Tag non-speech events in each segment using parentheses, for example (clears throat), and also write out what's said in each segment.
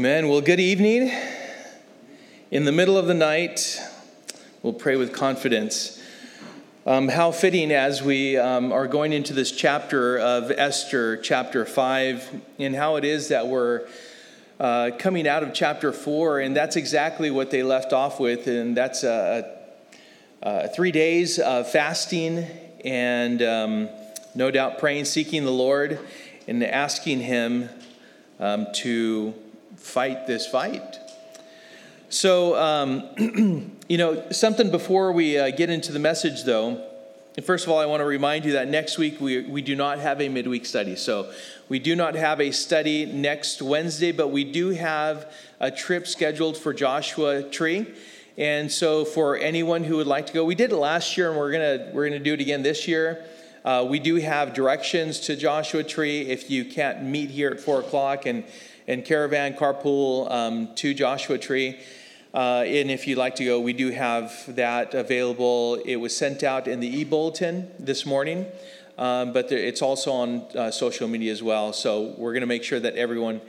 Amen. Well, good evening. In the middle of the night, we'll pray with confidence. Um, how fitting as we um, are going into this chapter of Esther, chapter 5, and how it is that we're uh, coming out of chapter 4, and that's exactly what they left off with, and that's a, a three days of fasting and um, no doubt praying, seeking the Lord, and asking Him um, to fight this fight. So, um, (clears throat) you know, something before we uh, get into the message, though. First of all, I want to remind you that next week we, we do not have a midweek study. So, we do not have a study next Wednesday, but we do have a trip scheduled for Joshua Tree. And so, for anyone who would like to go, we did it last year, and we're gonna we're gonna do it again this year. Uh, we do have directions to Joshua Tree if you can't meet here at four o'clock and and caravan carpool um, to Joshua Tree. Uh, and if you'd like to go, we do have that available. It was sent out in the e bulletin this morning, um, but there, it's also on uh, social media as well. So we're going to make sure that everyone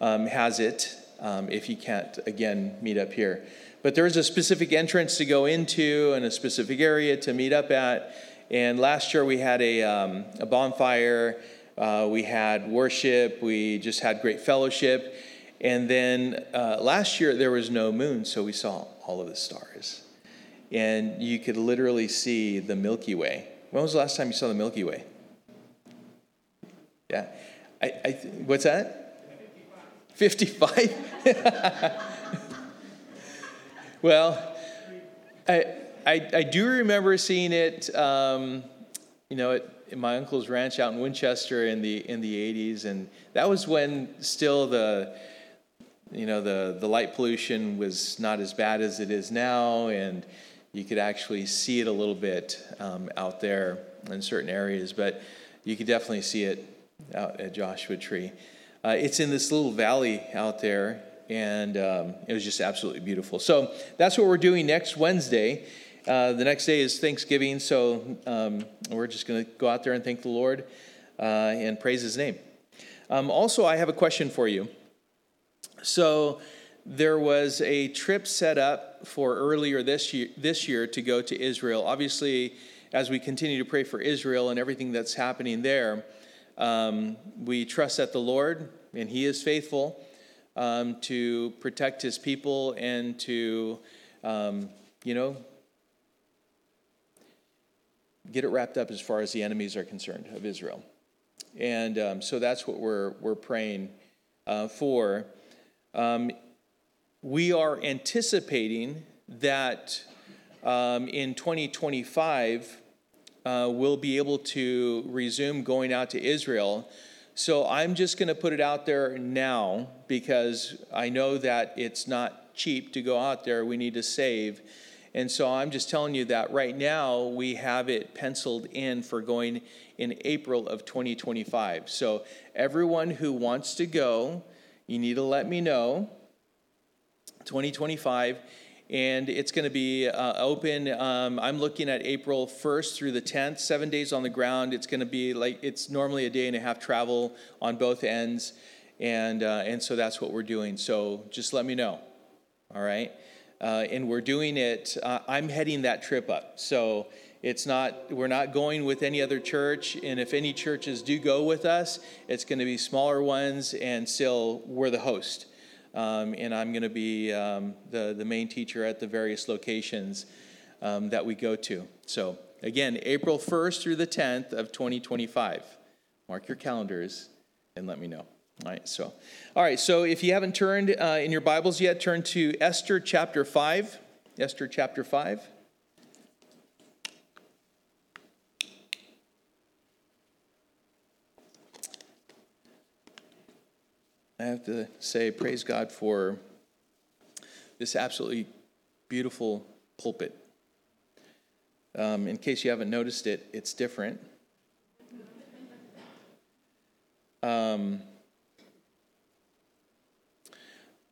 um, has it um, if you can't, again, meet up here. But there's a specific entrance to go into and a specific area to meet up at. And last year we had a, um, a bonfire uh, we had worship. We just had great fellowship. And then uh, last year there was no moon, so we saw all of the stars. And you could literally see the Milky Way. When was the last time you saw the Milky Way? Yeah. I, I what's that? 55? (laughs) well, I, I, I, do remember seeing it, um, you know, in my uncle's ranch out in Winchester in the in the 80s, and that was when still the you know the the light pollution was not as bad as it is now, and you could actually see it a little bit um, out there in certain areas, but you could definitely see it out at Joshua Tree. Uh, it's in this little valley out there, and um, it was just absolutely beautiful. So that's what we're doing next Wednesday. Uh, the next day is Thanksgiving, so um, we're just going to go out there and thank the Lord uh, and praise His name. Um, also, I have a question for you. So, there was a trip set up for earlier this year, this year to go to Israel. Obviously, as we continue to pray for Israel and everything that's happening there, um, we trust that the Lord, and He is faithful um, to protect His people and to, um, you know, get it wrapped up as far as the enemies are concerned of Israel. And um, so that's what we're, we're praying uh, for. Um, we are anticipating that um, in 2025, uh, we'll be able to resume going out to Israel. So I'm just going to put it out there now because I know that it's not cheap to go out there. We need to save. And so I'm just telling you that right now we have it penciled in for going in April of 2025. So everyone who wants to go, you need to let me know. 2025 and it's going to be uh, open. Um, I'm looking at April 1st through the 10th, seven days on the ground. It's going to be like it's normally a day and a half travel on both ends, and uh, and so that's what we're doing. So just let me know. All right uh, and we're doing it. Uh, I'm heading that trip up, so it's not. We're not going with any other church, and if any churches do go with us, it's going to be smaller ones, and still we're the host. Um, and I'm going to be um, the the main teacher at the various locations um, that we go to. So again, April 1st through the 10th of 2025. Mark your calendars and let me know. All right, so, all right, so if you haven't turned uh, in your Bibles yet, turn to Esther chapter 5. Esther chapter 5. I have to say, praise God for this absolutely beautiful pulpit. Um, in case you haven't noticed it, it's different. Um,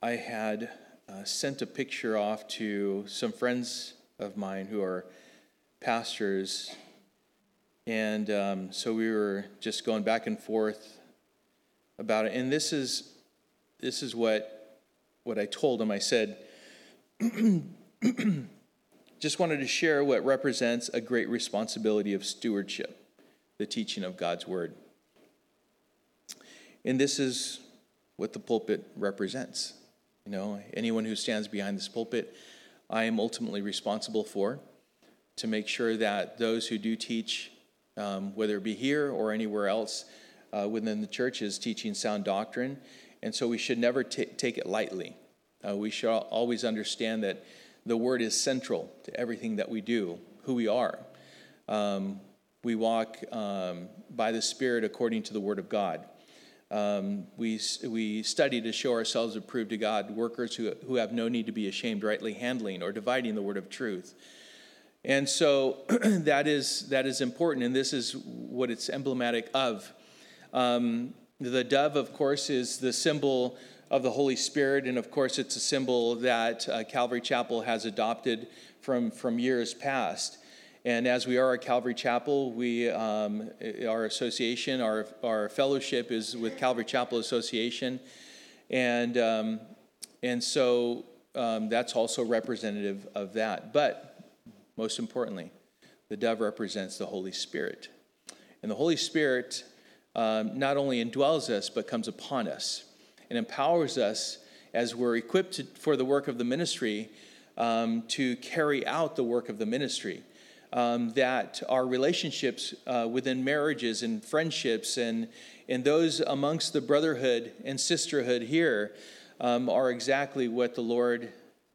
I had uh, sent a picture off to some friends of mine who are pastors. And um, so we were just going back and forth about it. And this is, this is what what I told him. I said, (clears throat) just wanted to share what represents a great responsibility of stewardship, the teaching of God's word. And this is what the pulpit represents. You know, anyone who stands behind this pulpit, I am ultimately responsible for to make sure that those who do teach, um, whether it be here or anywhere else uh, within the church, is teaching sound doctrine. And so we should never t- take it lightly. Uh, we should always understand that the word is central to everything that we do, who we are. Um, we walk um, by the Spirit according to the word of God. Um, we, we study to show ourselves approved to God, workers who, who have no need to be ashamed, rightly handling or dividing the word of truth. And so (clears throat) that is, that is important, and this is what it's emblematic of. Um, the dove, of course, is the symbol of the Holy Spirit, and of course, it's a symbol that uh, Calvary Chapel has adopted from, from years past. And as we are at Calvary Chapel, we, um, our association, our, our fellowship is with Calvary Chapel Association. And, um, and so um, that's also representative of that. But most importantly, the dove represents the Holy Spirit. And the Holy Spirit um, not only indwells us, but comes upon us and empowers us as we're equipped for the work of the ministry um, to carry out the work of the ministry um, that our relationships uh, within marriages and friendships and, and those amongst the brotherhood and sisterhood here um, are exactly what the Lord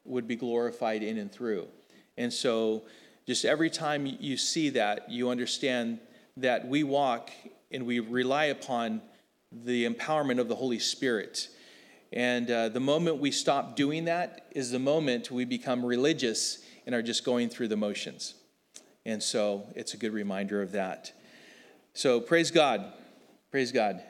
would be glorified in and through. And so, just every time you see that, you understand that we walk and we rely upon the empowerment of the Holy Spirit. And uh, the moment we stop doing that is the moment we become religious and are just going through the motions. And so it's a good reminder of that. So praise God. Praise God.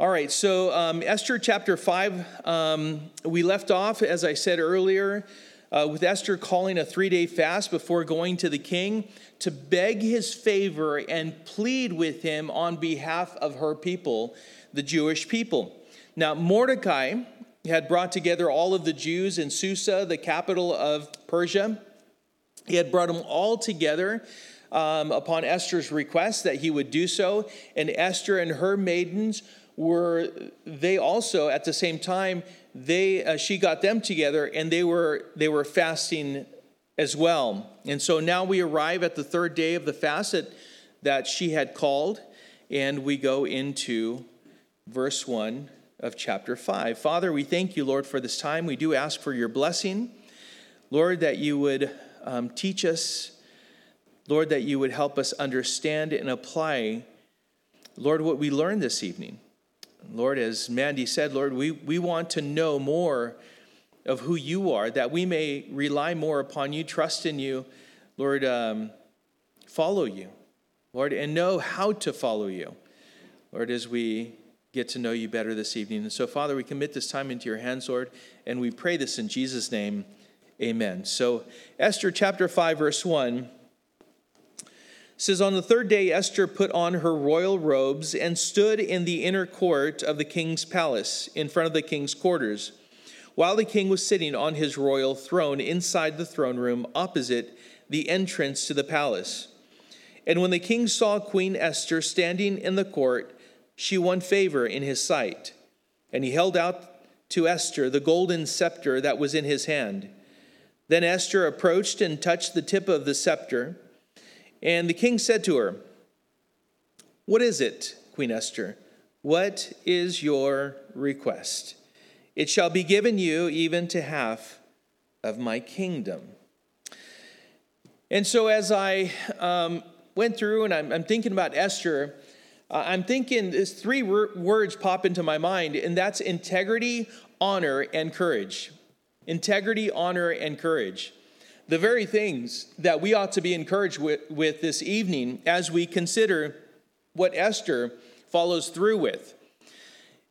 All right, so um, Esther chapter 5, um, we left off, as I said earlier, uh, with Esther calling a three day fast before going to the king to beg his favor and plead with him on behalf of her people, the Jewish people. Now, Mordecai had brought together all of the Jews in Susa, the capital of Persia he had brought them all together um, upon Esther's request that he would do so. And Esther and her maidens were, they also, at the same time, they, uh, she got them together and they were, they were fasting as well. And so now we arrive at the third day of the fast that, that she had called, and we go into verse 1 of chapter 5. Father, we thank you, Lord, for this time. We do ask for your blessing. Lord, that you would um, teach us, Lord, that you would help us understand and apply, Lord, what we learned this evening. Lord, as Mandy said, Lord, we, we want to know more of who you are, that we may rely more upon you, trust in you, Lord, um, follow you, Lord, and know how to follow you, Lord, as we get to know you better this evening. And so, Father, we commit this time into your hands, Lord, and we pray this in Jesus' name. Amen. So, Esther chapter 5, verse 1 says, On the third day, Esther put on her royal robes and stood in the inner court of the king's palace, in front of the king's quarters, while the king was sitting on his royal throne inside the throne room opposite the entrance to the palace. And when the king saw Queen Esther standing in the court, she won favor in his sight. And he held out to Esther the golden scepter that was in his hand. Then Esther approached and touched the tip of the scepter. And the king said to her, What is it, Queen Esther? What is your request? It shall be given you even to half of my kingdom. And so, as I um, went through and I'm, I'm thinking about Esther, uh, I'm thinking these three words pop into my mind, and that's integrity, honor, and courage integrity, honor, and courage. The very things that we ought to be encouraged with, with this evening as we consider what Esther follows through with.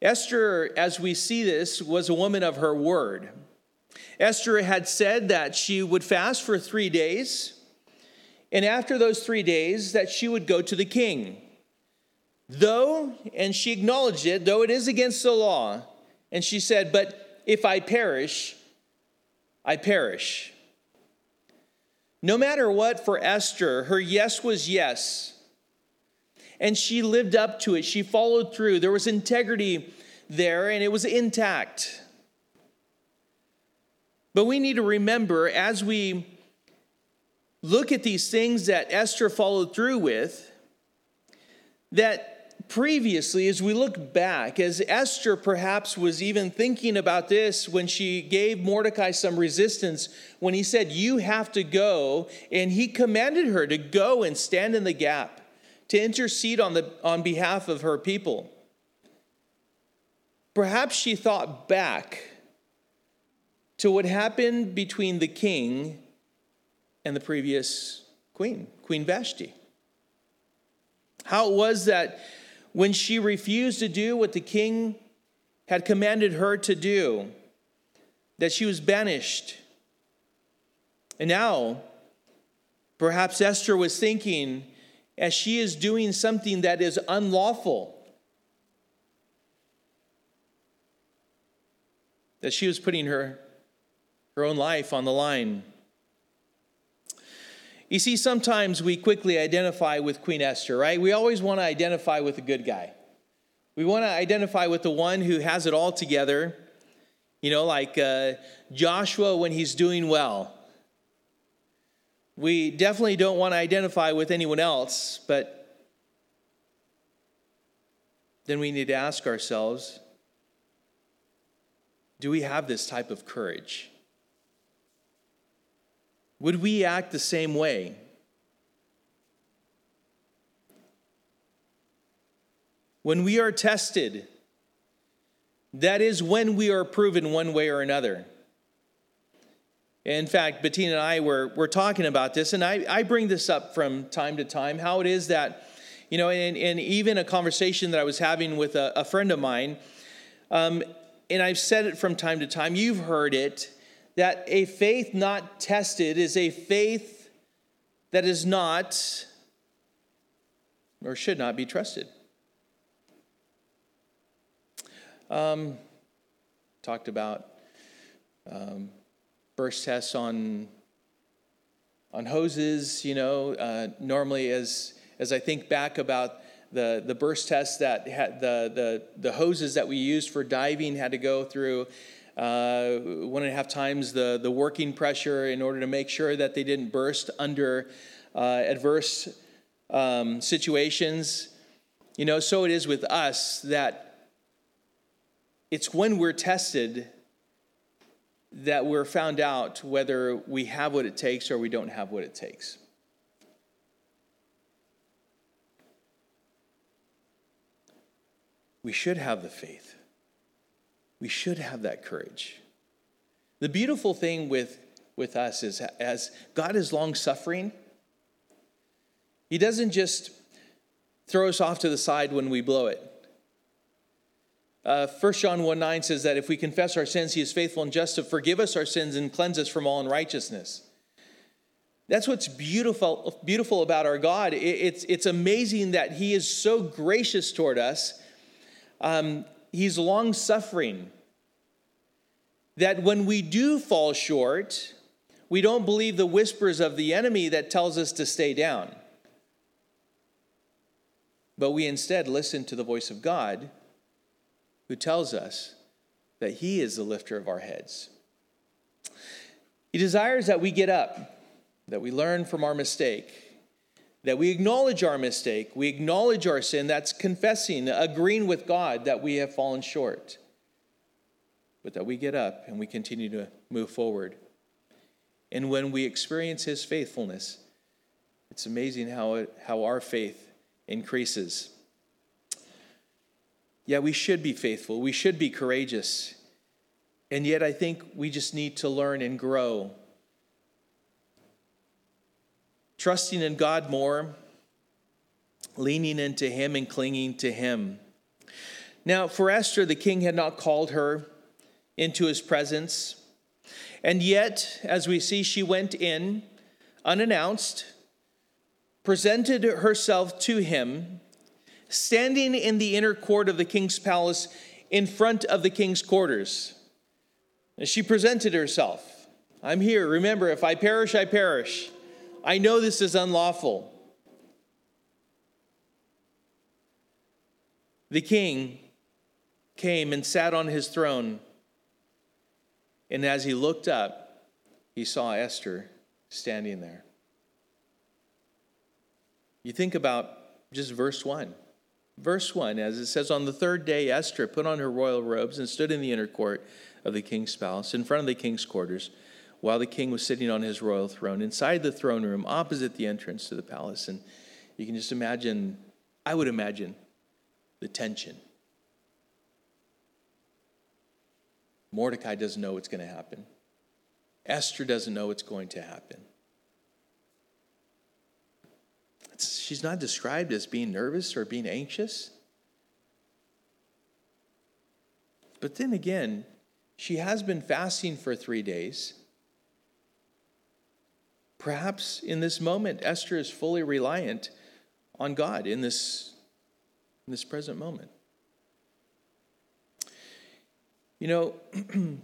Esther, as we see this, was a woman of her word. Esther had said that she would fast for three days, and after those three days, that she would go to the king. Though, and she acknowledged it, though it is against the law, and she said, But if I perish, I perish. No matter what for Esther, her yes was yes. And she lived up to it. She followed through. There was integrity there, and it was intact. But we need to remember as we look at these things that Esther followed through with, that previously, as we look back, as Esther perhaps was even thinking about this when she gave Mordecai some resistance, when he said, You have to go, and he commanded her to go and stand in the gap, to intercede on, the, on behalf of her people. Perhaps she thought back to what happened between the king and the previous queen, Queen Vashti. How it was that when she refused to do what the king had commanded her to do, that she was banished. And now, perhaps Esther was thinking, as she is doing something that is unlawful, that she was putting her, her own life on the line. You see, sometimes we quickly identify with Queen Esther, right? We always want to identify with the good guy. We want to identify with the one who has it all together, you know, like uh, Joshua when he's doing well. We definitely don't want to identify with anyone else, but then we need to ask ourselves do we have this type of courage? Would we act the same way? When we are tested, that is when we are proven one way or another. In fact, Bettina and I were, were talking about this, and I, I bring this up from time to time how it is that, you know, and, and even a conversation that I was having with a, a friend of mine, um, and I've said it from time to time, you've heard it, that a faith not tested is a faith that is not or should not be trusted. Um, talked about um, burst tests on on hoses. You know, uh, normally as as I think back about the the burst tests that had the the the hoses that we used for diving had to go through uh, one and a half times the, the working pressure in order to make sure that they didn't burst under uh, adverse um, situations. You know, so it is with us that it's when we're tested that we're found out whether we have what it takes or we don't have what it takes. We should have the faith we should have that courage. The beautiful thing with, with us is as God is long suffering, He doesn't just throw us off to the side when we blow it. Uh, 1 John 1 9 says that if we confess our sins, He is faithful and just to forgive us our sins and cleanse us from all unrighteousness. That's what's beautiful, beautiful about our God. it's, it's amazing that He is so gracious toward us. Um, he's long suffering. That when we do fall short, we don't believe the whispers of the enemy that tells us to stay down. But we instead listen to the voice of God who tells us that he is the lifter of our heads. He desires that we get up, that we learn from our mistake, that we acknowledge our mistake, we acknowledge our sin. That's confessing, agreeing with God that we have fallen short. But that we get up and we continue to move forward. And when we experience His faithfulness, it's amazing how, it, how our faith increases. Yeah, we should be faithful, we should be courageous. And yet, I think we just need to learn and grow trusting in God more, leaning into Him and clinging to Him. Now, for Esther, the king had not called her into his presence. And yet, as we see, she went in unannounced, presented herself to him, standing in the inner court of the king's palace in front of the king's quarters. And she presented herself. I'm here. Remember, if I perish, I perish. I know this is unlawful. The king came and sat on his throne. And as he looked up, he saw Esther standing there. You think about just verse 1. Verse 1, as it says, On the third day, Esther put on her royal robes and stood in the inner court of the king's palace, in front of the king's quarters, while the king was sitting on his royal throne, inside the throne room, opposite the entrance to the palace. And you can just imagine, I would imagine, the tension. Mordecai doesn't know what's going to happen. Esther doesn't know what's going to happen. It's, she's not described as being nervous or being anxious. But then again, she has been fasting for three days. Perhaps in this moment, Esther is fully reliant on God in this, in this present moment. You know, (clears throat)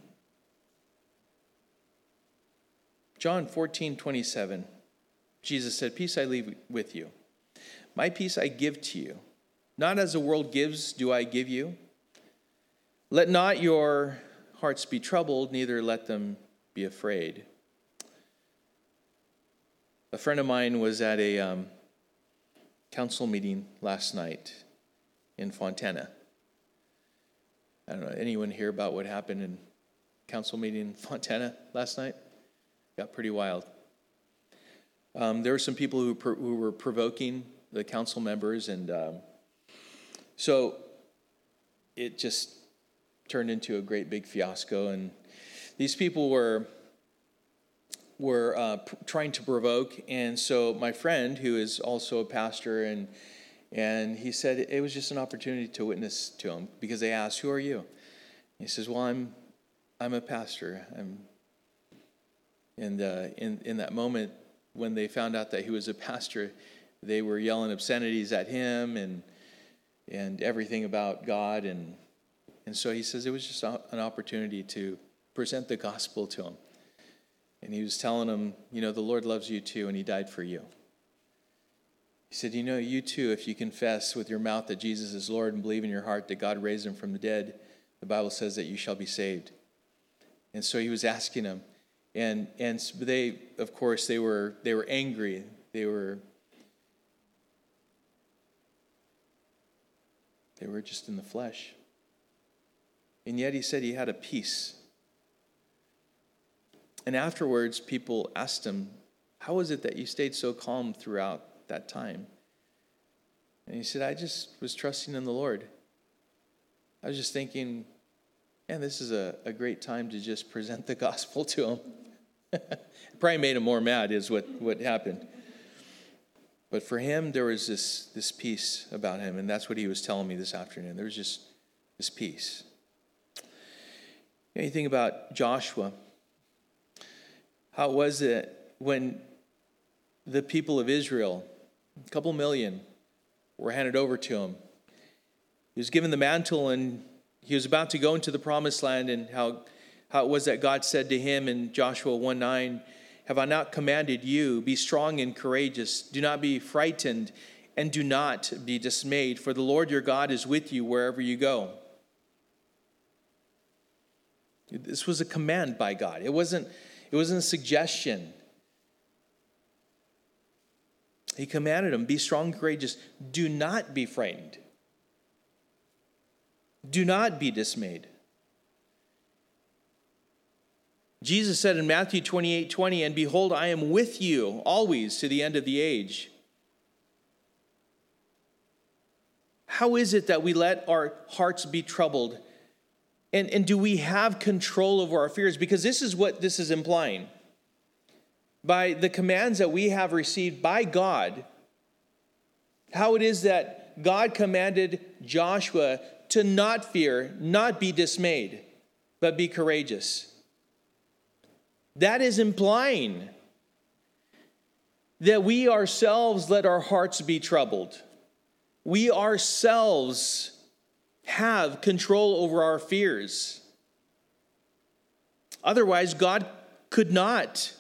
John 14, 27, Jesus said, Peace I leave with you. My peace I give to you. Not as the world gives, do I give you. Let not your hearts be troubled, neither let them be afraid. A friend of mine was at a um, council meeting last night in Fontana. I don't know, anyone hear about what happened in council meeting in (laughs) Fontana last night? Got pretty wild. Um, there were some people who, who were provoking the council members, and um, so it just turned into a great big fiasco. And these people were were uh, trying to provoke, and so my friend, who is also a pastor, and and he said it was just an opportunity to witness to him because they asked, "Who are you?" He says, "Well, I'm I'm a pastor." I'm, and uh, in in that moment when they found out that he was a pastor, they were yelling obscenities at him and and everything about God and and so he says it was just an opportunity to present the gospel to him. And he was telling him, you know, the Lord loves you too and he died for you. He said, You know, you too, if you confess with your mouth that Jesus is Lord and believe in your heart that God raised him from the dead, the Bible says that you shall be saved. And so he was asking him. And, and they, of course, they were, they were angry. They were, they were just in the flesh. And yet he said he had a peace. And afterwards, people asked him, How was it that you stayed so calm throughout that time? And he said, I just was trusting in the Lord. I was just thinking, man, this is a, a great time to just present the (laughs) gospel to him. (laughs) Probably made him more mad, is what, what happened. But for him, there was this, this peace about him, and that's what he was telling me this afternoon. There was just this peace. Anything about Joshua? How was it when the people of Israel, a couple million, were handed over to him? He was given the mantle and he was about to go into the promised land, and how, how it was that God said to him in Joshua 1 9, Have I not commanded you, be strong and courageous, do not be frightened, and do not be dismayed, for the Lord your God is with you wherever you go. This was a command by God. It wasn't, it wasn't a suggestion. He commanded him, Be strong and courageous. Do not be frightened. Do not be dismayed. Jesus said in Matthew 28 20, And behold, I am with you always to the end of the age. How is it that we let our hearts be troubled and, and do we have control over our fears? Because this is what this is implying. By the commands that we have received by God, how it is that God commanded Joshua to not fear, not be dismayed, but be courageous. That is implying that we ourselves let our hearts be troubled. We ourselves have control over our fears. Otherwise, God could not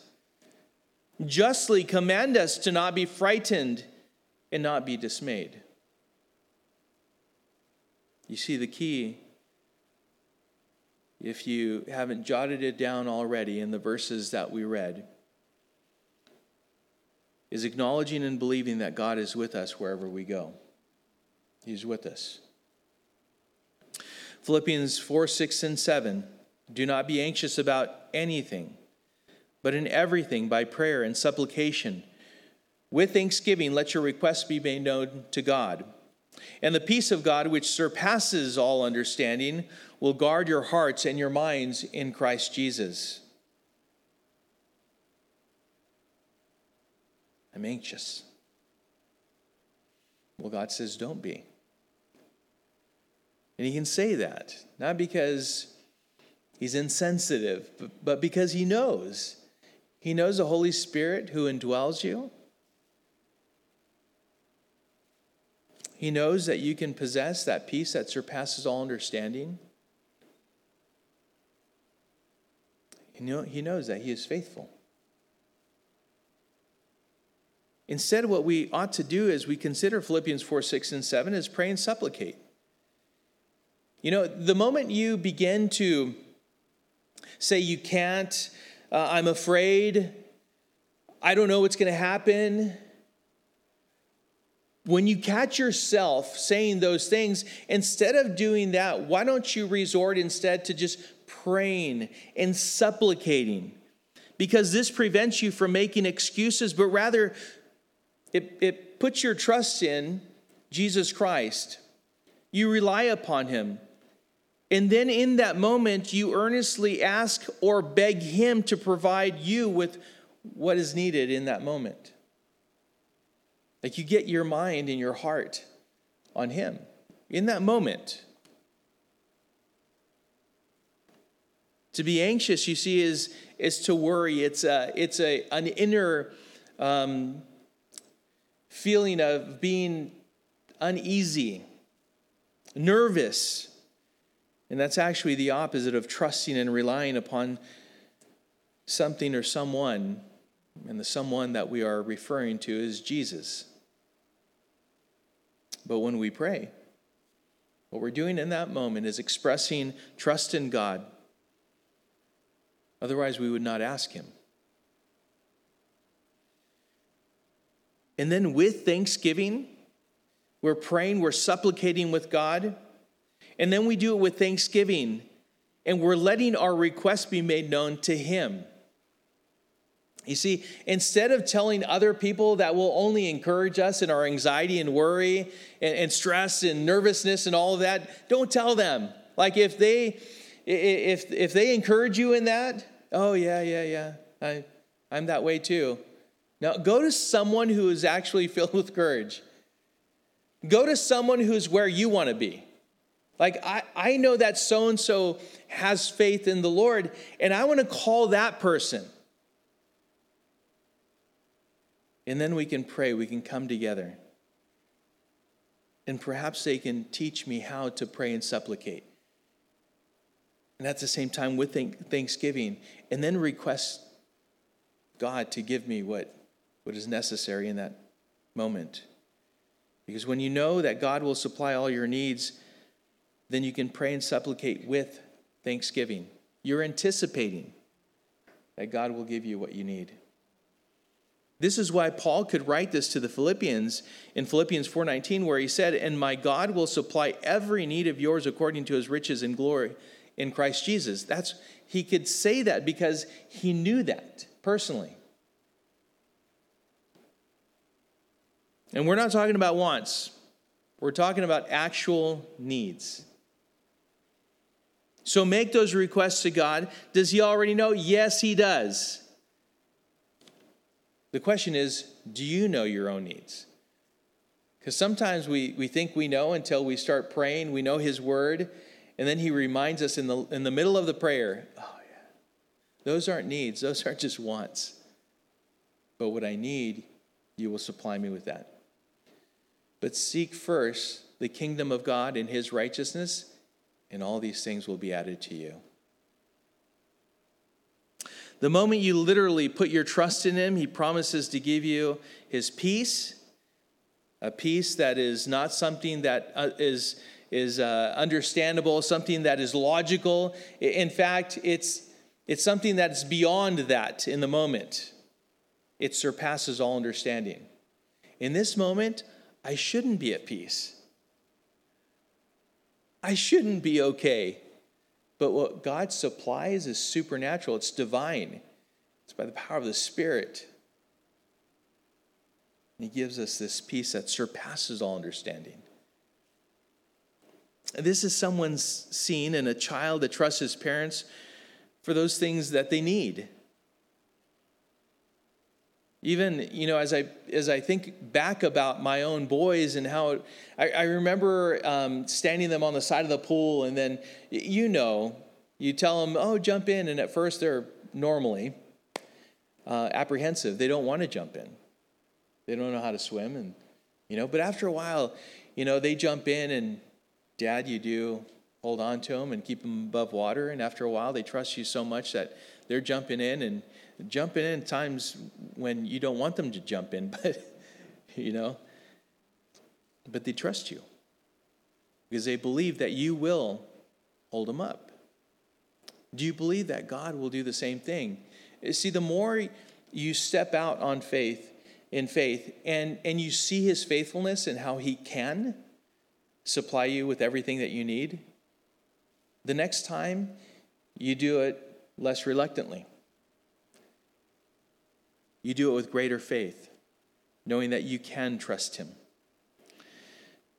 justly command us to not be frightened and not be dismayed. You see, the key, if you haven't jotted it down already in the verses that we read, is acknowledging and believing that God is with us wherever we go. He's with us. Philippians 4 6 and 7. Do not be anxious about anything, but in everything, by prayer and supplication, with thanksgiving, let your requests be made known to God. And the peace of God, which surpasses all understanding, will guard your hearts and your minds in Christ Jesus. I'm anxious. Well, God says, don't be. And he can say that, not because he's insensitive, but because he knows. He knows the Holy Spirit who indwells you. He knows that you can possess that peace that surpasses all understanding. He, know, he knows that he is faithful. Instead, what we ought to do as we consider Philippians 4 6 and 7 is pray and supplicate. You know, the moment you begin to say you can't, uh, I'm afraid, I don't know what's going to happen, when you catch yourself saying those things, instead of doing that, why don't you resort instead to just praying and supplicating? Because this prevents you from making excuses, but rather it, it puts your trust in Jesus Christ. You rely upon him. And then in that moment, you earnestly ask or beg Him to provide you with what is needed in that moment. Like you get your mind and your heart on Him in that moment. To be anxious, you see, is, is to worry. It's, a, it's a, an inner um, feeling of being uneasy, nervous and that's actually the opposite of trusting and relying upon something or someone. And the someone that we are referring to is Jesus. But when we pray, what we're doing in that moment is expressing trust in God. Otherwise, we would not ask Him. And then with thanksgiving, we're praying, we're supplicating with God. And then we do it with thanksgiving, and we're letting our requests be made known to Him. You see, instead of telling other people that will only encourage us in our anxiety and worry and, and, stress and nervousness and all of that, don't tell them. Like if they if if they encourage you in that, oh yeah, yeah, yeah. I I'm that way too. Now go to someone who is actually (laughs) filled with courage. Go to someone who's where you want to be. Like, I, I know that so and so has faith in the Lord, and I want to call that person. And then we can pray, we can come together. And perhaps they can teach me how to pray and supplicate. And at the same time, with thanksgiving, and then request God to give me what, what is necessary in that moment. Because when you know that God will supply all your needs, then you can pray and supplicate with thanksgiving. You're anticipating that God will give you what you need. This is why Paul could write this to the Philippians in Philippians 4:19 where he said, "And my God will supply every need of yours according to his riches and glory in Christ Jesus." That's he could say that because he knew that personally. And we're not talking about wants. We're talking about actual needs. So make those requests to God. Does He already know? Yes, He does. The question is do you know your own needs? Because sometimes we, we think we know until we start praying, we know His word, and then He reminds us in the, in the middle of the prayer, oh, yeah, those aren't needs, those aren't just wants. But what I need, you will supply me with that. But seek first the kingdom of God and His righteousness and all these things will be added to you. The moment you literally put your trust in Him, He promises to give you His peace, a peace that is not something that uh, is is uh, understandable, something that is logical. In fact, it's, it's something that's beyond that in the moment. It surpasses all understanding. In this moment, I shouldn't be at peace. I shouldn't be okay. But what God supplies is supernatural, it's divine, it's by the power of the Spirit. He gives us this peace that surpasses all understanding. This is someone's seen in a child that trusts his parents for those things that they need. Even, you know, as I, as I think back about my own boys and how it, I, I remember um, standing them on the side of the pool, and then, you know, you tell them, oh, jump in. And at first, they're normally uh, apprehensive. They don't want to jump in, they don't know how to swim. And, you know, but after a while, you know, they jump in and Dad, you do hold on to them and keep them above water. And after a while, they trust you so much that they're jumping in and jumping in times when you don't want them to jump in, (laughs) but, you know, but they trust you because they believe that you will hold them up. Do you believe that God will do the same thing? See, the more you step out on faith, in faith, and, and you see his faithfulness and how he can, supply you with everything that you need, the next time you do it less reluctantly. You do it with greater faith, knowing that you can trust Him.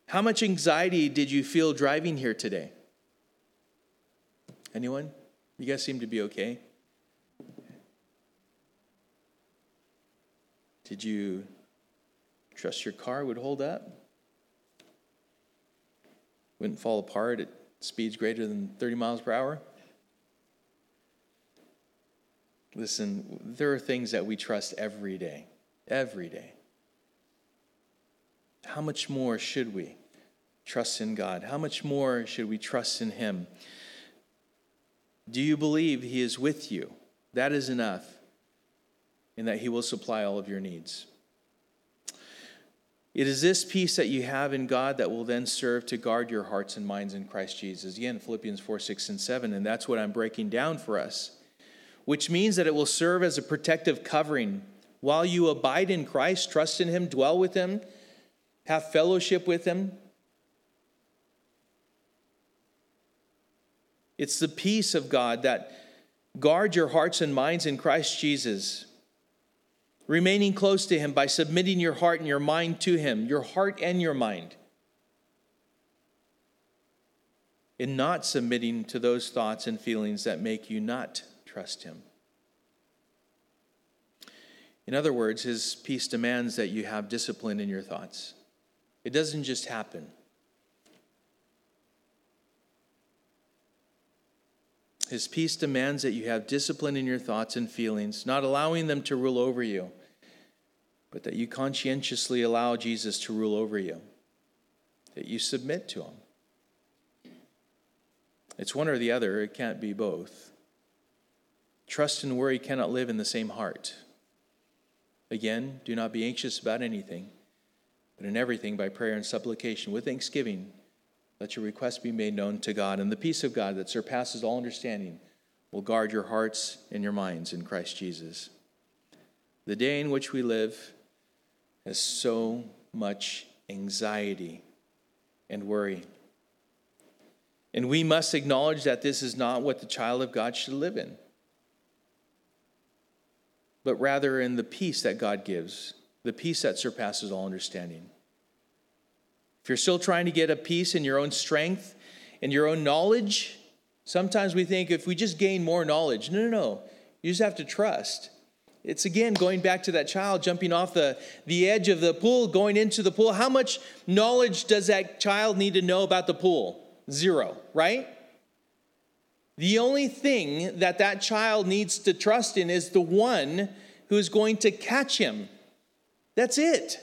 How much anxiety did you feel driving here today? Anyone? You guys seem to be okay. Did you trust your car would hold up? wouldn't fall apart at speeds greater than 30 miles per hour? Listen, there are things that we trust every day, every day. How much more should we trust in God? How much more should we trust in Him? Do you believe He is with you? That is enough, and that He will supply all of your needs. It is this peace that you have in God that will then serve to guard your hearts and minds in Christ Jesus. Again, Philippians 4, 6, and 7. And that's what I'm breaking down for us, which means that it will serve as a protective covering. While you abide in Christ, trust in Him, dwell with Him, have fellowship with Him. It's the peace of God that guards your hearts and minds in Christ Jesus remaining close to Him by submitting your heart and your mind to Him, your heart and your mind, in not submitting to those thoughts and feelings that make you not trust Him. In other words, His peace demands that you have discipline in your thoughts. It doesn't just happen. His peace demands that you have discipline in your thoughts and feelings, not allowing them to rule over you but that you conscientiously allow Jesus to rule over you, that you submit to him. It's one or the other, it can't be both. Trust and worry cannot live in the same heart. Again, do not be anxious about anything, but in everything by prayer and supplication with thanksgiving, let your requests be made known to God, and the peace of God that surpasses all understanding will guard your hearts and your minds in Christ Jesus. The day in which we live, has so much anxiety and worry. And we must acknowledge that this is not what the child of God should live in, but rather in the peace that God gives, the peace that surpasses all understanding. If you're still trying to get a peace in your own strength, in your own knowledge, sometimes we think if we just gain more knowledge, no, no, no. You just have to trust. It's again going back to that child jumping off the, the edge of the pool, going into the pool. How much knowledge does that child need to know about the pool? Zero, right? The only thing that that child needs to trust in is the one who's going to catch him. That's it.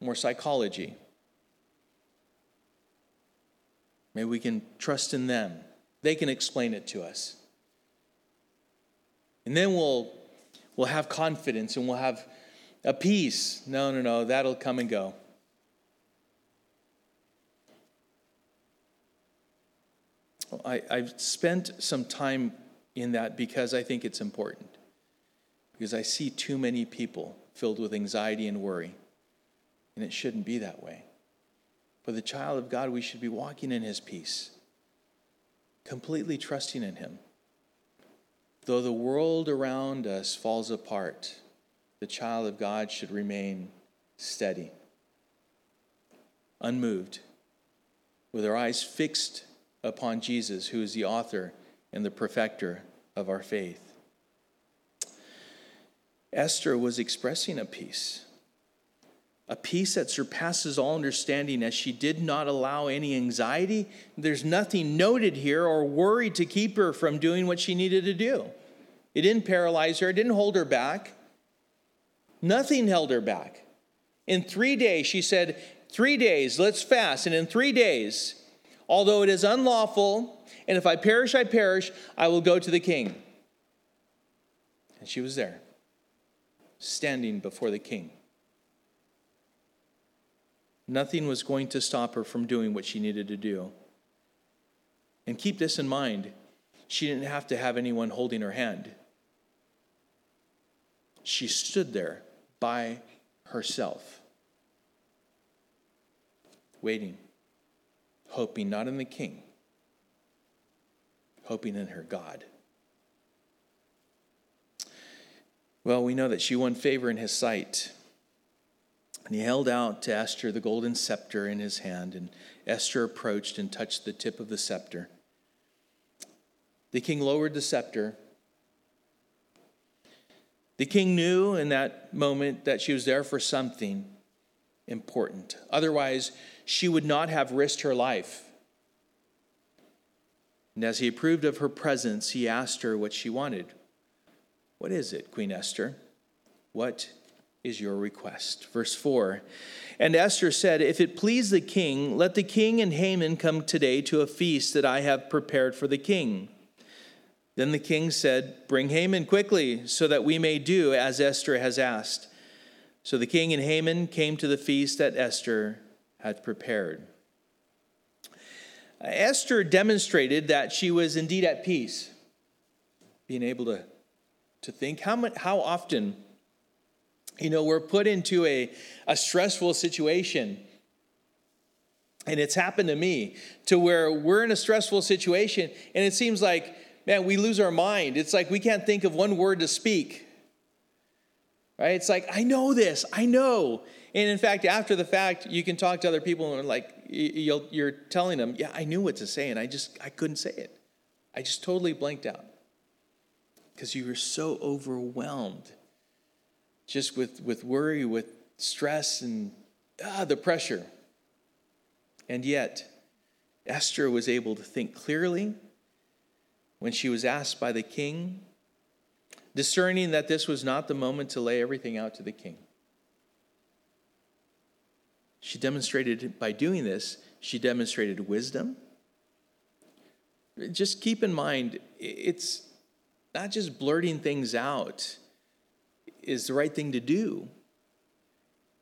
More psychology. Maybe we can trust in them. They can explain it to us. And then we'll, we'll have confidence and we'll have a peace. No, no, no, that'll come and go. I, I've spent some time in that because I think it's important. Because I see too many people filled with anxiety and worry. And it shouldn't be that way. For the child of God, we should be walking in his peace, completely trusting in him. Though the world around us falls apart, the child of God should remain steady, unmoved, with our eyes fixed upon Jesus, who is the author and the perfecter of our faith. Esther was expressing a peace, a peace that surpasses all understanding, as she did not allow any anxiety. There's nothing noted here or worry to keep her from doing what she needed to do. It didn't paralyze her, it didn't hold her back. Nothing held her back. In three days, she said, Three days, let's fast. And in three days, although it is unlawful, and if I perish, I perish, I will go to the king. And she was there, standing before the king. Nothing was going to stop her from doing what she needed to do. And keep this in mind she didn't have to have anyone holding her hand. She stood there by herself, waiting hoping not in the king, hoping in her God. Well, we know that she won favor in his sight. And he held out to Esther the golden scepter in his hand, and Esther approached and touched the tip of the scepter. The king lowered the scepter. The king knew in that moment that she was there for something important. Otherwise, she would not have risked her life. And as he approved of her presence, he asked her what she wanted. What is it, Queen Esther? What is your request? Verse 4 And Esther said, If it please the king, let the king and Haman come today to a feast that I have prepared for the king. Then the king said, Bring Haman quickly, so that we may do as Esther has asked. So the king and Haman came to the feast that Esther had prepared. Esther demonstrated that she was indeed at peace, being able to, to think. How, much, how often, you know, we're put into a, a stressful situation, and it's happened to me, to where we're in a stressful situation, and it seems like, man, we lose our mind. It's like we can't think of one word to speak. Right? It's like, I know this, I know. And in fact, after the fact, you can talk to other people and like you're telling them, "Yeah, I knew what to say, and I just I couldn't say it. I just totally blanked out because you were so overwhelmed, just with with worry, with stress, and ah, the pressure. And yet, Esther was able to think clearly when she was asked by the king, discerning that this was not the moment to lay everything out to the king. She demonstrated, by doing this, she demonstrated wisdom. Just keep in mind, it's not just blurting things out is the right thing to do.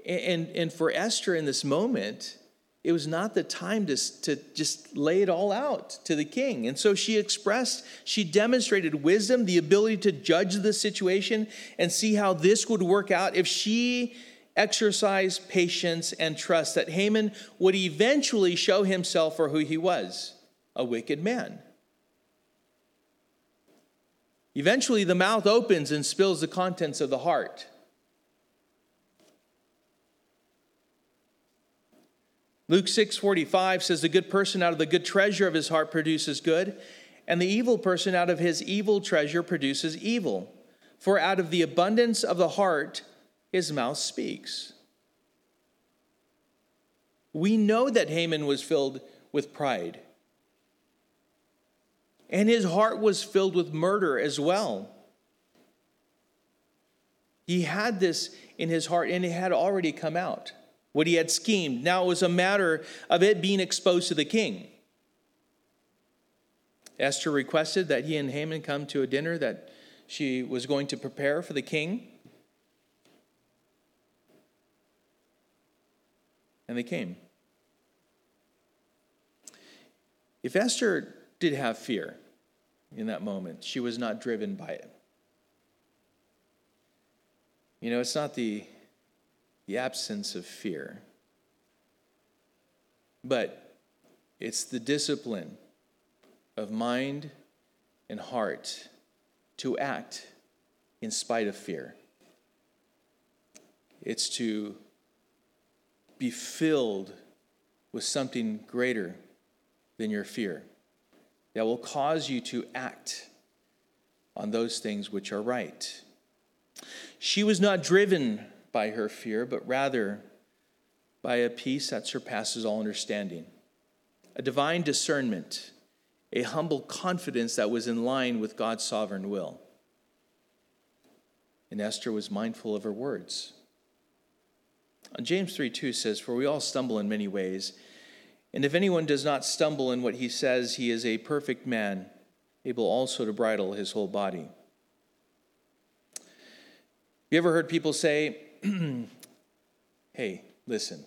And, and for Esther in this moment, it was not the time to, to just lay it all out to the king. And so she expressed, she demonstrated wisdom, the ability to judge the situation and see how this would work out if she exercise patience and trust that Haman would eventually show himself for who he was a wicked man. Eventually, the mouth opens and spills the contents of the heart. Luke 6:45 says the good person out of the good treasure of his heart produces good, and the evil person out of his evil treasure produces evil. For out of the abundance of the heart his mouth speaks. We know that Haman was filled with pride. And his heart was filled with murder as well. He had this in his heart, and it had already come out, what he had schemed. Now it was a matter of it being exposed to the king. Esther requested that he and Haman come to a dinner that she was going to prepare for the king. And they came. If Esther did have fear in that moment, she was not driven by it. You know, it's not the, the absence of fear, but it's the discipline of mind and heart to act in spite of fear. It's to be filled with something greater than your fear that will cause you to act on those things which are right. She was not driven by her fear, but rather by a peace that surpasses all understanding, a divine discernment, a humble confidence that was in line with God's sovereign will. And Esther was mindful of her words. James 3 2 says, For we all stumble in many ways. And if anyone does not stumble in what he says, he is a perfect man, able also to bridle his whole body. You ever heard people say, (clears throat) Hey, listen,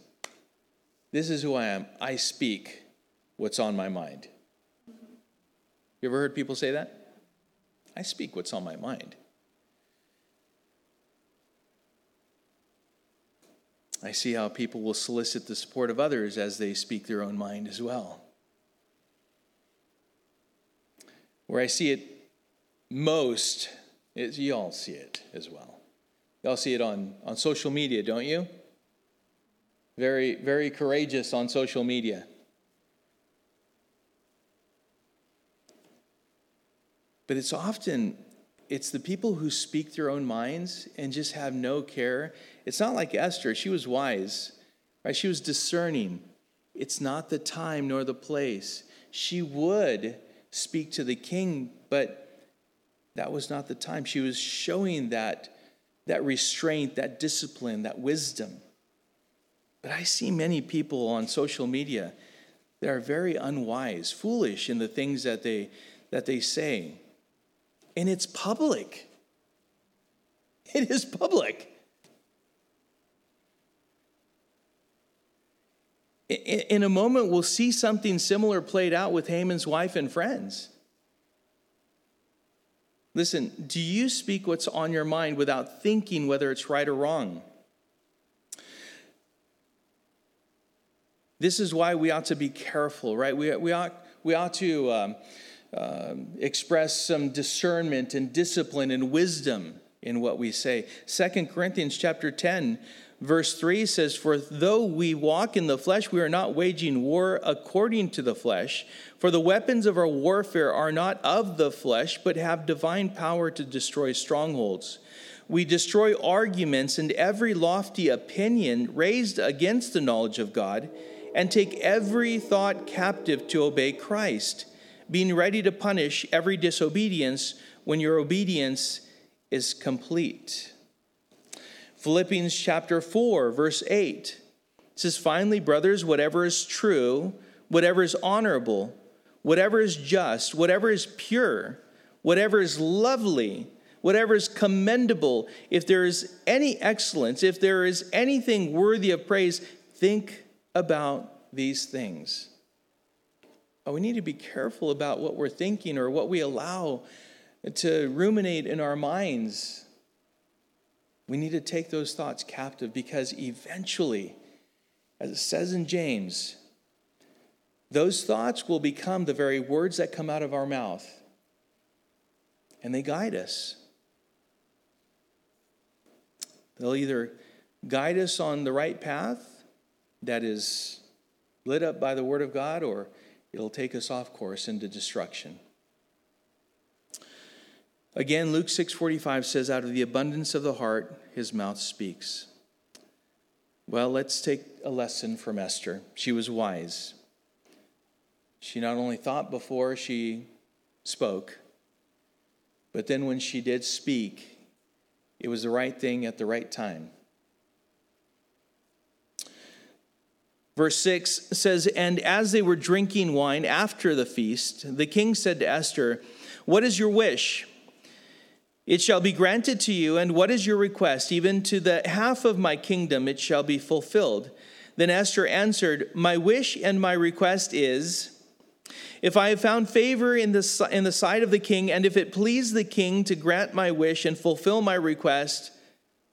this is who I am. I speak what's on my mind. You ever heard people say that? I speak what's on my mind. I see how people will solicit the support of others as they speak their own mind as well. Where I see it most is you all see it as well. Y'all see it on, on social media, don't you? Very, very courageous on social media. But it's often it's the people who speak their own minds and just have no care. It's not like Esther, she was wise, right? She was discerning. It's not the time nor the place. She would speak to the king, but that was not the time. She was showing that that restraint, that discipline, that wisdom. But I see many people on social media that are very unwise, foolish in the things that they, that they say. And it's public. It is public. In a moment, we'll see something similar played out with Haman's wife and friends. Listen, do you speak what's on your mind without thinking whether it's right or wrong? This is why we ought to be careful, right? We, we, ought, we ought to um, uh, express some discernment and discipline and wisdom in what we say. Second Corinthians chapter 10 Verse 3 says, For though we walk in the flesh, we are not waging war according to the flesh. For the weapons of our warfare are not of the flesh, but have divine power to destroy strongholds. We destroy arguments and every lofty opinion raised against the knowledge of God, and take every thought captive to obey Christ, being ready to punish every disobedience when your obedience is complete. Philippians chapter 4, verse 8 says, Finally, brothers, whatever is true, whatever is honorable, whatever is just, whatever is pure, whatever is lovely, whatever is commendable, if there is any excellence, if there is anything worthy of praise, think about these things. Oh, we need to be careful about what we're thinking or what we allow to ruminate in our minds. We need to take those thoughts captive because eventually, as it says in James, those thoughts will become the very words that come out of our mouth, and they guide us. They'll either guide us on the right path that is lit up by the Word of God, or it'll take us off course into destruction. Again, Luke 6:45 says out of the abundance of the heart his mouth speaks. Well, let's take a lesson from Esther. She was wise. She not only thought before she spoke, but then when she did speak, it was the right thing at the right time. Verse 6 says, And as they were drinking wine after the feast, the king said to Esther, What is your wish? It shall be granted to you, and what is your request? Even to the half of my kingdom it shall be fulfilled. Then Esther answered, My wish and my request is if I have found favor in the, in the sight of the king, and if it please the king to grant my wish and fulfill my request,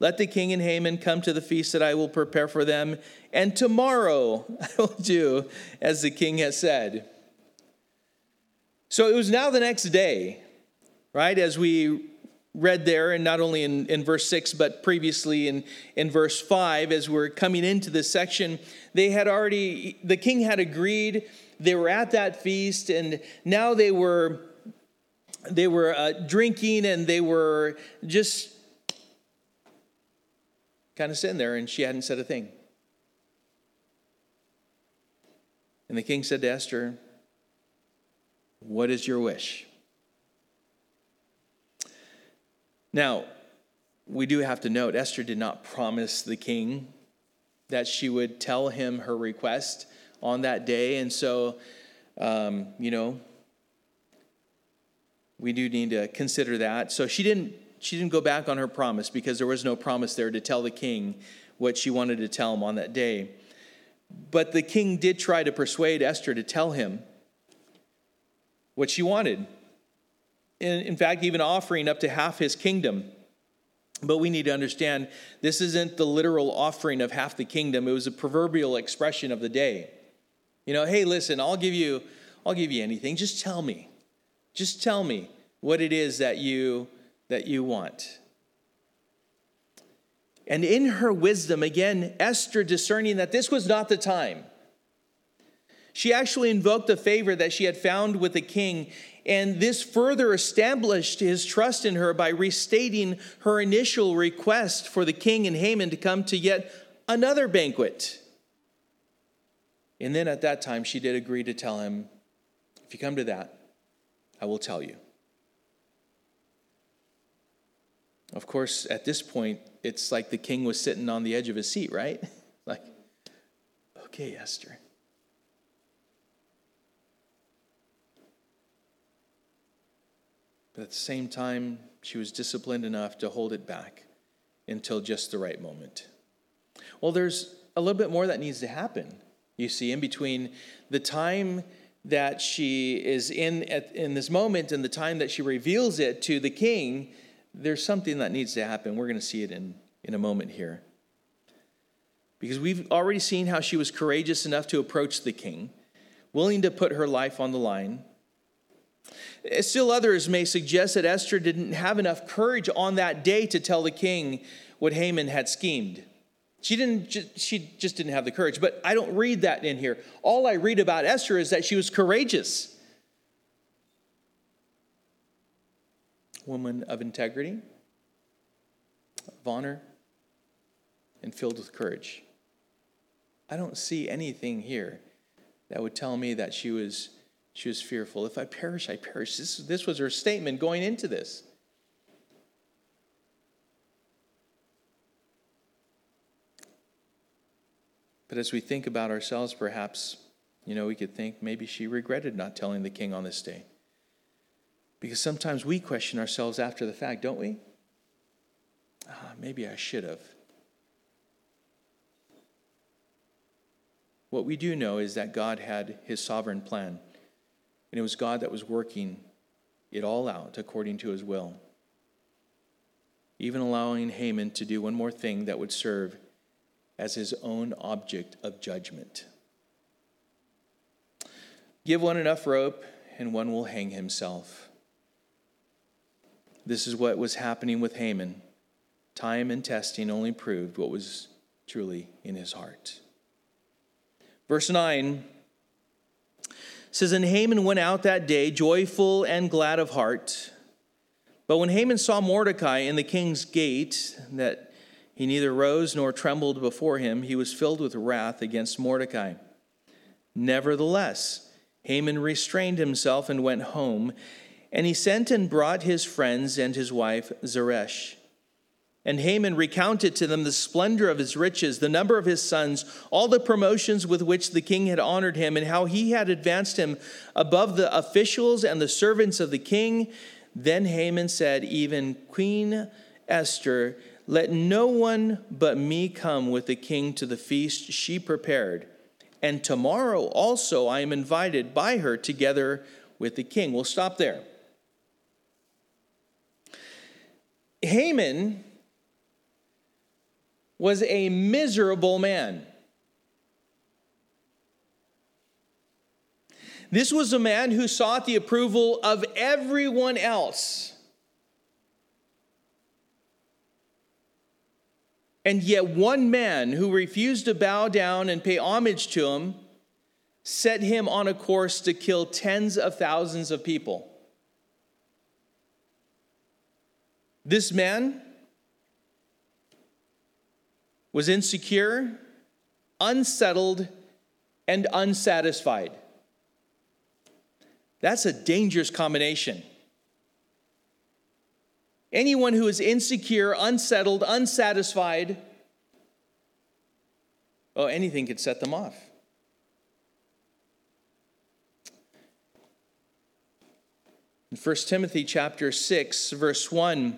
let the king and Haman come to the feast that I will prepare for them, and tomorrow (laughs) I will do as the king has said. So it was now the next day, right, as we read there, and not only in, in verse 6, but previously in, in verse 5, as we're coming into this section, they had already, the king had agreed they were at that feast, and now they were they were uh, drinking and they were just kind of sitting there, and she hadn't said a thing. And the king said to Esther, What is your wish? Now, we do have to note Esther did not promise the king that she would tell him her request on that day. And so, um, you know, we do need to consider that. So she didn't she didn't go back on her promise because there was no promise there to tell the king what she wanted to tell him on that day. But the king did try to persuade Esther to tell him what she wanted. In, in fact, even offering up to half his kingdom. But we need to understand this isn't the literal offering of half the kingdom, it was a proverbial expression of the day. You know, hey, listen, I'll give you I'll give you anything. Just tell me. Just tell me what it is that you that you want. And in her wisdom, again, Esther discerning that this was not the time, she actually invoked a favor that she had found with the king. And this further established his trust in her by restating her initial request for the king and Haman to come to yet another banquet. And then at that time, she did agree to tell him, If you come to that, I will tell you. Of course, at this point, it's like the king was sitting on the edge of his seat, right? (laughs) like, okay, Esther. But at the same time, she was disciplined enough to hold it back until just the right moment. Well, there's a little bit more that needs to happen you see, in between the time that she is in at, in this moment and the time that she reveals it to the king, there's something that needs to happen. We're going to see it in, in a moment here. Because we've already seen how she was courageous enough to approach the king, willing to put her life on the line. Eh, still, others may suggest that Esther didn't have enough courage on that day to tell the king what Haman had schemed. She didn't she just didn't have the courage, but I don't read that in here. All I read about Esther is that she was courageous. Woman of integrity, of honor, and filled with courage. I don't see anything here that would tell me that she was she was fearful. If I perish, I perish. This, this was her statement going into this. But as we think about ourselves, perhaps, you know, we could think maybe she regretted not telling the king on this day. Because sometimes we question ourselves after the fact, don't we? Ah, maybe I should have. What we do know is that God had his sovereign plan, and it was God that was working it all out according to his will, even allowing Haman to do one more thing that would serve as his own object of judgment. Give one enough rope, and one will hang himself. This is what was happening with Haman. Time and testing only proved what was truly in his heart. Verse 9 says, And Haman went out that day joyful and glad of heart. But when Haman saw Mordecai in the king's gate, that he neither rose nor trembled before him. He was filled with wrath against Mordecai. Nevertheless, Haman restrained himself and went home, and he sent and brought his friends and his wife Zeresh. And Haman recounted to them the splendor of his riches, the number of his sons, all the promotions with which the king had honored him, and how he had advanced him above the officials and the servants of the king, Then Haman said, Even Queen Esther, let no one but me come with the king to the feast she prepared. And tomorrow also I am invited by her together with the king. We'll stop there. Haman was a miserable man. This was a man who sought the approval of everyone else. And yet, one man who refused to bow down and pay homage to him set him on a course to kill tens of thousands of people. This man was insecure, unsettled, and unsatisfied. That's a dangerous combination. Anyone who is insecure, unsettled, unsatisfied, oh, anything could set them off. In 1 Timothy chapter 6, verse 1,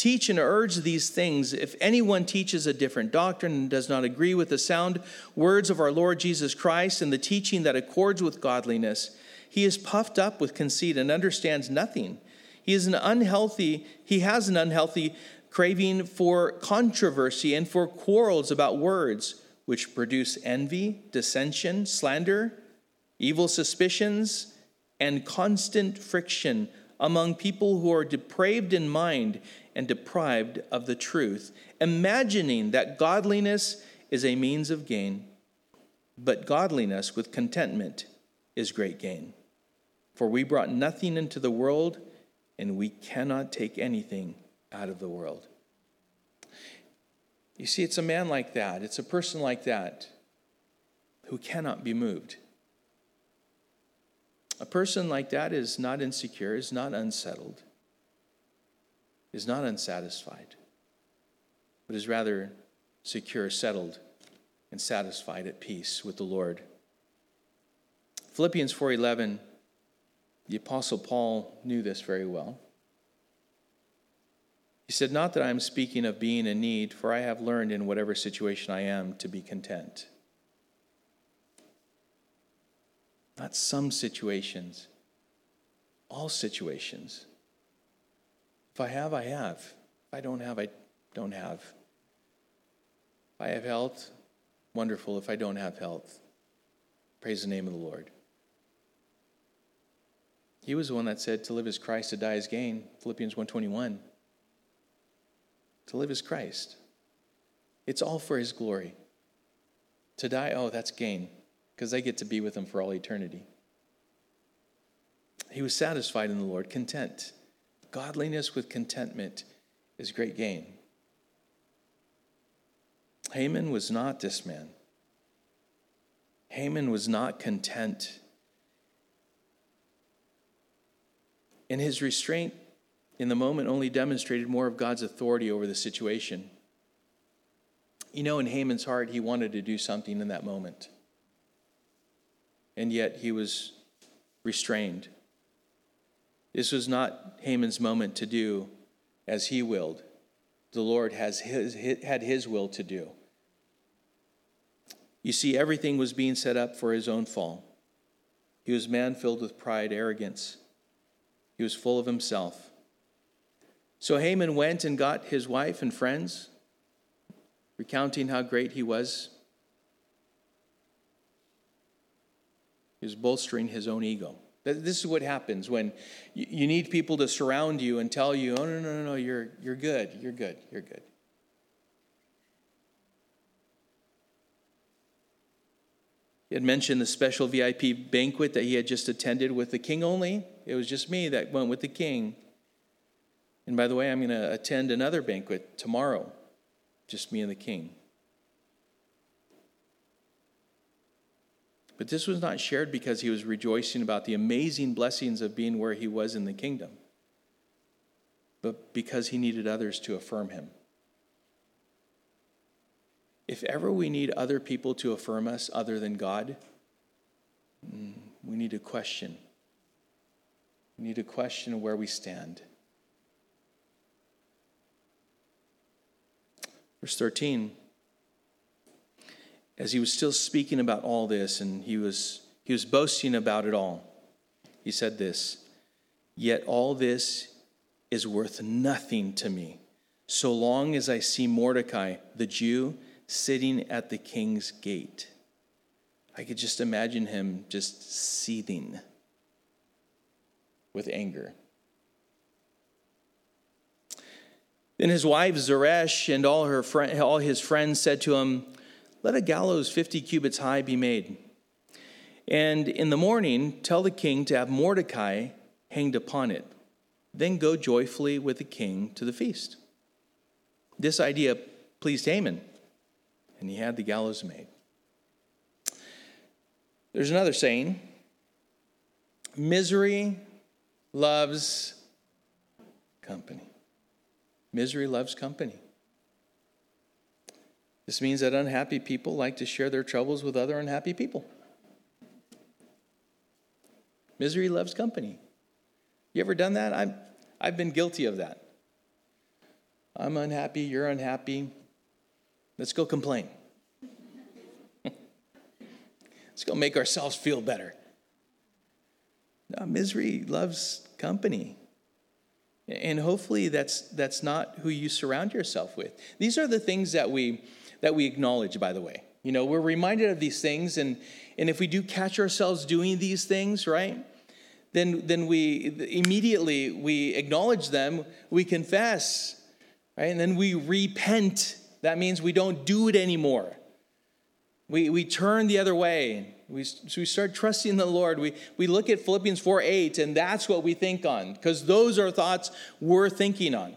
Teach and urge these things. If anyone teaches a different doctrine and does not agree with the sound words of our Lord Jesus Christ and the teaching that accords with godliness, he is puffed up with conceit and understands nothing. He is an unhealthy, he has an unhealthy craving for controversy and for quarrels about words, which produce envy, dissension, slander, evil suspicions, and constant friction among people who are depraved in mind and deprived of the truth, imagining that godliness is a means of gain, but godliness with contentment is great gain. For we brought nothing into the world, and we cannot take anything out of the world. You see, it's a man like that, it's a person like that who cannot be moved. A person like that is not insecure, is not unsettled is not unsatisfied, but is rather secure, settled, and satisfied at peace with the Lord. Philippians 4:11 the apostle Paul knew this very well. He said, Not that I am speaking of being in need, for I have learned in whatever situation I am to be content. Not some situations, all situations. If I have, I have. If I don't have, I don't have. If I have health, wonderful. If I don't have health, praise the name of the Lord. He was the one that said to live is Christ, to die is gain. Philippians 1:21. To live is Christ. It's all for his glory. To die, oh, that's gain, because I get to be with him for all eternity. He was satisfied in the Lord, content. Godliness with contentment is great gain. Haman was not this man. Haman was not content. And his restraint in the moment only demonstrated more of God's authority over the situation. You know, in Haman's heart, he wanted to do something in that moment. And yet he was restrained. This was not Haman's moment to do as he willed. The Lord has his, had his will to do. You see, everything was being set up for his own fall. He was man filled with pride, arrogance. He was full of himself. So Haman went and got his wife and friends, recounting how great he was. He was bolstering his own ego. This is what happens when you need people to surround you and tell you, oh, no, no, no, no, you're, you're good, you're good, you're good. He had mentioned the special VIP banquet that he had just attended with the king only. It was just me that went with the king. And by the way, I'm going to attend another banquet tomorrow just me and the king. But this was not shared because he was rejoicing about the amazing blessings of being where he was in the kingdom, but because he needed others to affirm him. If ever we need other people to affirm us other than God, mm, we need to question. We need to question of where we stand. Verse 13 as he was still speaking about all this and he was, he was boasting about it all, he said this Yet all this is worth nothing to me, so long as I see Mordecai, the Jew, sitting at the king's gate. I could just imagine him just seething with anger. Then his wife Zeresh and all, her friend, all his friends said to him, let a gallows 50 cubits high be made. And in the morning, tell the king to have Mordecai hanged upon it. Then go joyfully with the king to the feast. This idea pleased Haman, and he had the gallows made. There's another saying misery loves company. Misery loves company. This means that unhappy people like to share their troubles with other unhappy people. Misery loves company. You ever done that? I've, I've been guilty of that. I'm unhappy, you're unhappy. Let's go complain. (laughs) Let's go make ourselves feel better. No, misery loves company. And hopefully that's that's not who you surround yourself with. These are the things that we that we acknowledge, by the way. You know, we're reminded of these things, and, and if we do catch ourselves doing these things, right, then, then we immediately we acknowledge them, we confess, right, and then we repent. That means we don't do it anymore. We, we turn the other way. We, so we start trusting the Lord. We, we look at Philippians 4 8, and that's what we think on, because those are thoughts we're thinking on.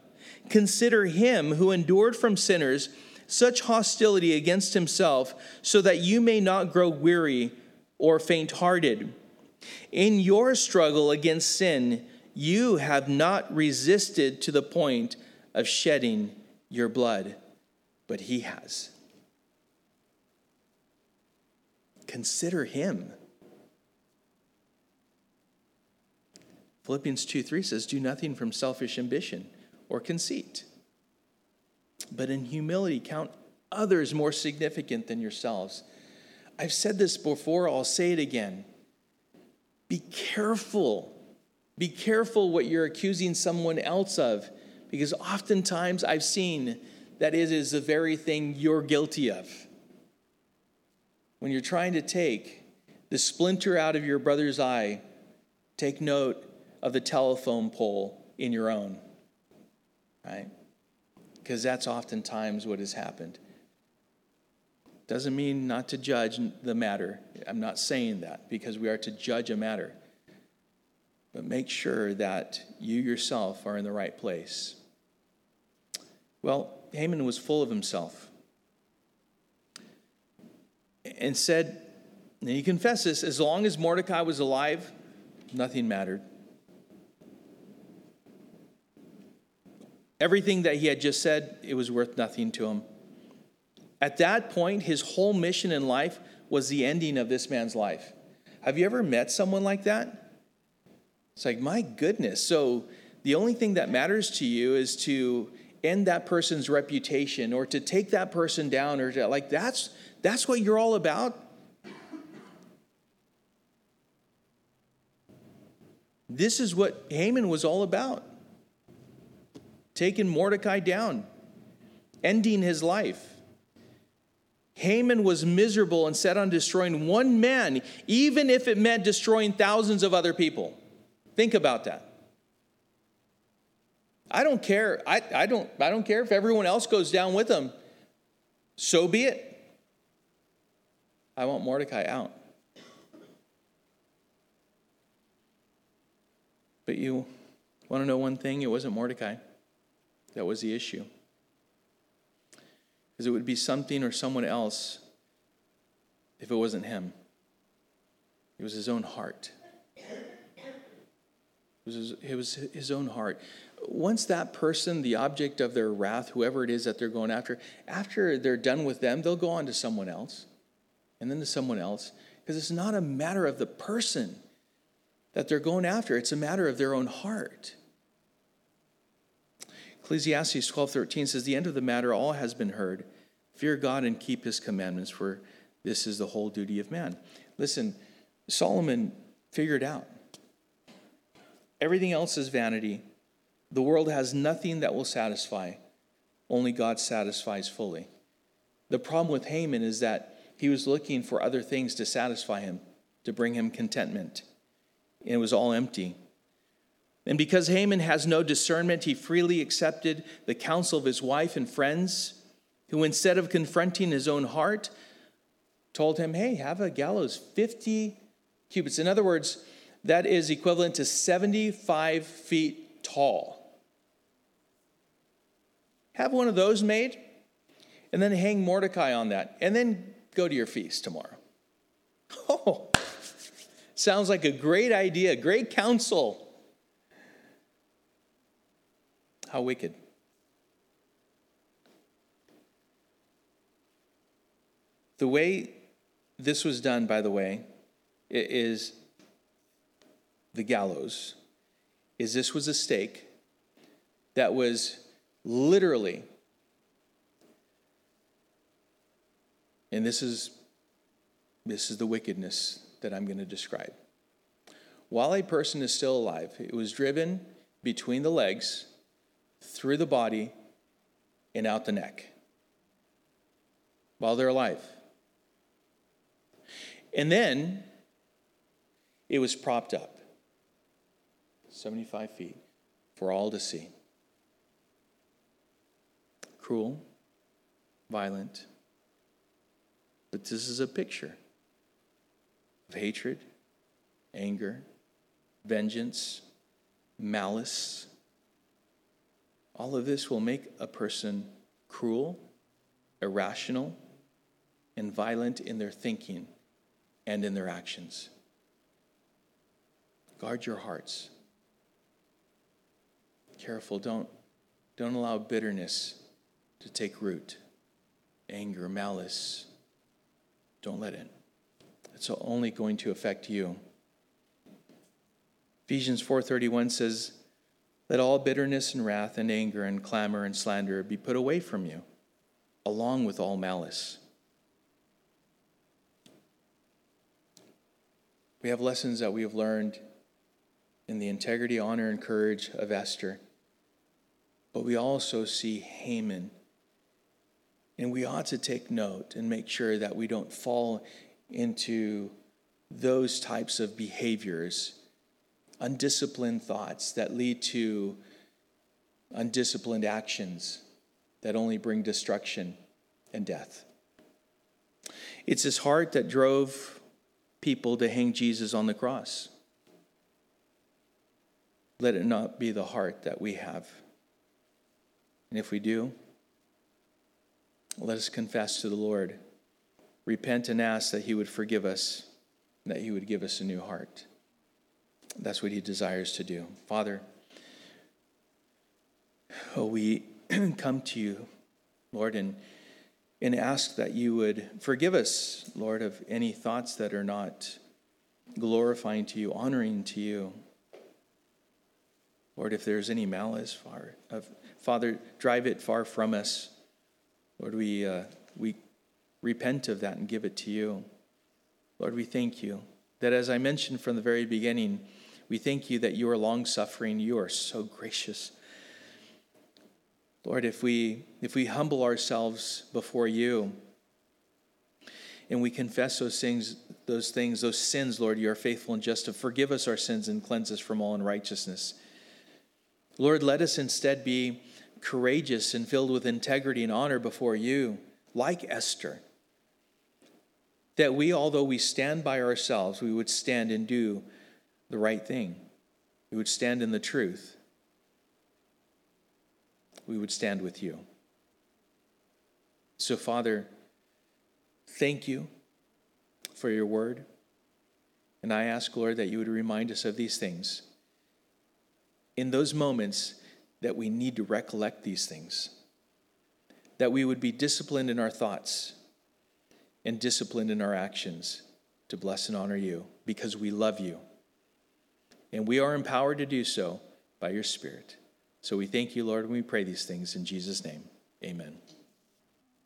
Consider him who endured from sinners such hostility against himself, so that you may not grow weary or faint hearted. In your struggle against sin, you have not resisted to the point of shedding your blood, but he has. Consider him. Philippians 2 3 says, Do nothing from selfish ambition or conceit. But in humility, count others more significant than yourselves. I've said this before, I'll say it again. Be careful. Be careful what you're accusing someone else of, because oftentimes I've seen that it is the very thing you're guilty of. When you're trying to take the splinter out of your brother's eye, take note of the telephone pole in your own right? Because that's oftentimes what has happened. Doesn't mean not to judge the matter. I'm not saying that because we are to judge a matter. But make sure that you yourself are in the right place. Well, Haman was full of himself and said, and he confesses, as long as Mordecai was alive, nothing mattered. Everything that he had just said, it was worth nothing to him. At that point, his whole mission in life was the ending of this man's life. Have you ever met someone like that? It's like, my goodness. So the only thing that matters to you is to end that person's reputation or to take that person down or to, like that's that's what you're all about. This is what Haman was all about. Taken Mordecai down, ending his life. Haman was miserable and set on destroying one man, even if it meant destroying thousands of other people. Think about that. I don't care. I, I, don't, I don't care if everyone else goes down with him. So be it. I want Mordecai out. But you want to know one thing? It wasn't Mordecai that was the issue. Because it would be something or someone else if it wasn't him. It was his own heart. It was his, it was his own heart. Once that person, the object of their wrath, whoever it is that they're going after, after they're done with them, they'll go on to someone else and then to someone else. Because it's not a matter of the person, that they're going after. It's a matter of their own heart. Ecclesiastes 12:13 says, "The end of the matter all has been heard. Fear God and keep his commandments, for this is the whole duty of man." Listen, Solomon figured out. Everything else is vanity. The world has nothing that will satisfy. Only God satisfies fully. The problem with Haman is that he was looking for other things to satisfy him, to bring him contentment and it was all empty. And because Haman has no discernment, he freely accepted the counsel of his wife and friends, who instead of confronting his own heart, told him, Hey, have a gallows 50 cubits. In other words, that is equivalent to 75 feet tall. Have one of those made, and then hang Mordecai on that, and then go to your feast tomorrow. (laughs) Oh, Sounds like a great idea, great counsel. How wicked. The way this was done, by the way, is the gallows. Is this was a stake that was literally, and this is this is the wickedness that I'm going to describe. While a person is still alive, it was driven between the legs, through the body, and out the neck while they're alive. And then it was propped up 75 feet for all to see. Cruel, violent, but this is a picture of hatred, anger, vengeance, malice. All of this will make a person cruel, irrational, and violent in their thinking and in their actions. Guard your hearts. Careful, don't, don't allow bitterness to take root. Anger, malice, don't let it. It's only going to affect you. Ephesians 4:31 says, "Let all bitterness and wrath and anger and clamor and slander be put away from you, along with all malice." We have lessons that we have learned in the integrity, honor, and courage of Esther. But we also see Haman. And we ought to take note and make sure that we don't fall into those types of behaviors, undisciplined thoughts that lead to undisciplined actions that only bring destruction and death. It's his heart that drove people to hang Jesus on the cross. Let it not be the heart that we have. And if we do, let us confess to the Lord repent and ask that He would forgive us, that He would give us a new heart. That's what He desires to do. Father, oh, we (clears throat) come to you, Lord, and, and ask that you would forgive us, Lord, of any thoughts that are not glorifying to you, honoring to you. Lord, if there's any malice, Father, drive it far from us. Lord, we, uh, we repent of that and give it to you. Lord, we thank you that as I mentioned from the very beginning, we thank you that you are long suffering, you are so gracious. Lord, if we, if we humble ourselves before you and we confess those things, those things, those sins, Lord, you are faithful and just to forgive us our sins and cleanse us from all unrighteousness. Lord, let us instead be courageous and filled with integrity and honor before you, like Esther. That we, although we stand by ourselves, we would stand and do the right thing. We would stand in the truth. We would stand with you. So, Father, thank you for your word. And I ask, Lord, that you would remind us of these things in those moments that we need to recollect these things, that we would be disciplined in our thoughts and disciplined in our actions to bless and honor you because we love you. And we are empowered to do so by your Spirit. So we thank you, Lord, and we pray these things in Jesus' name. Amen.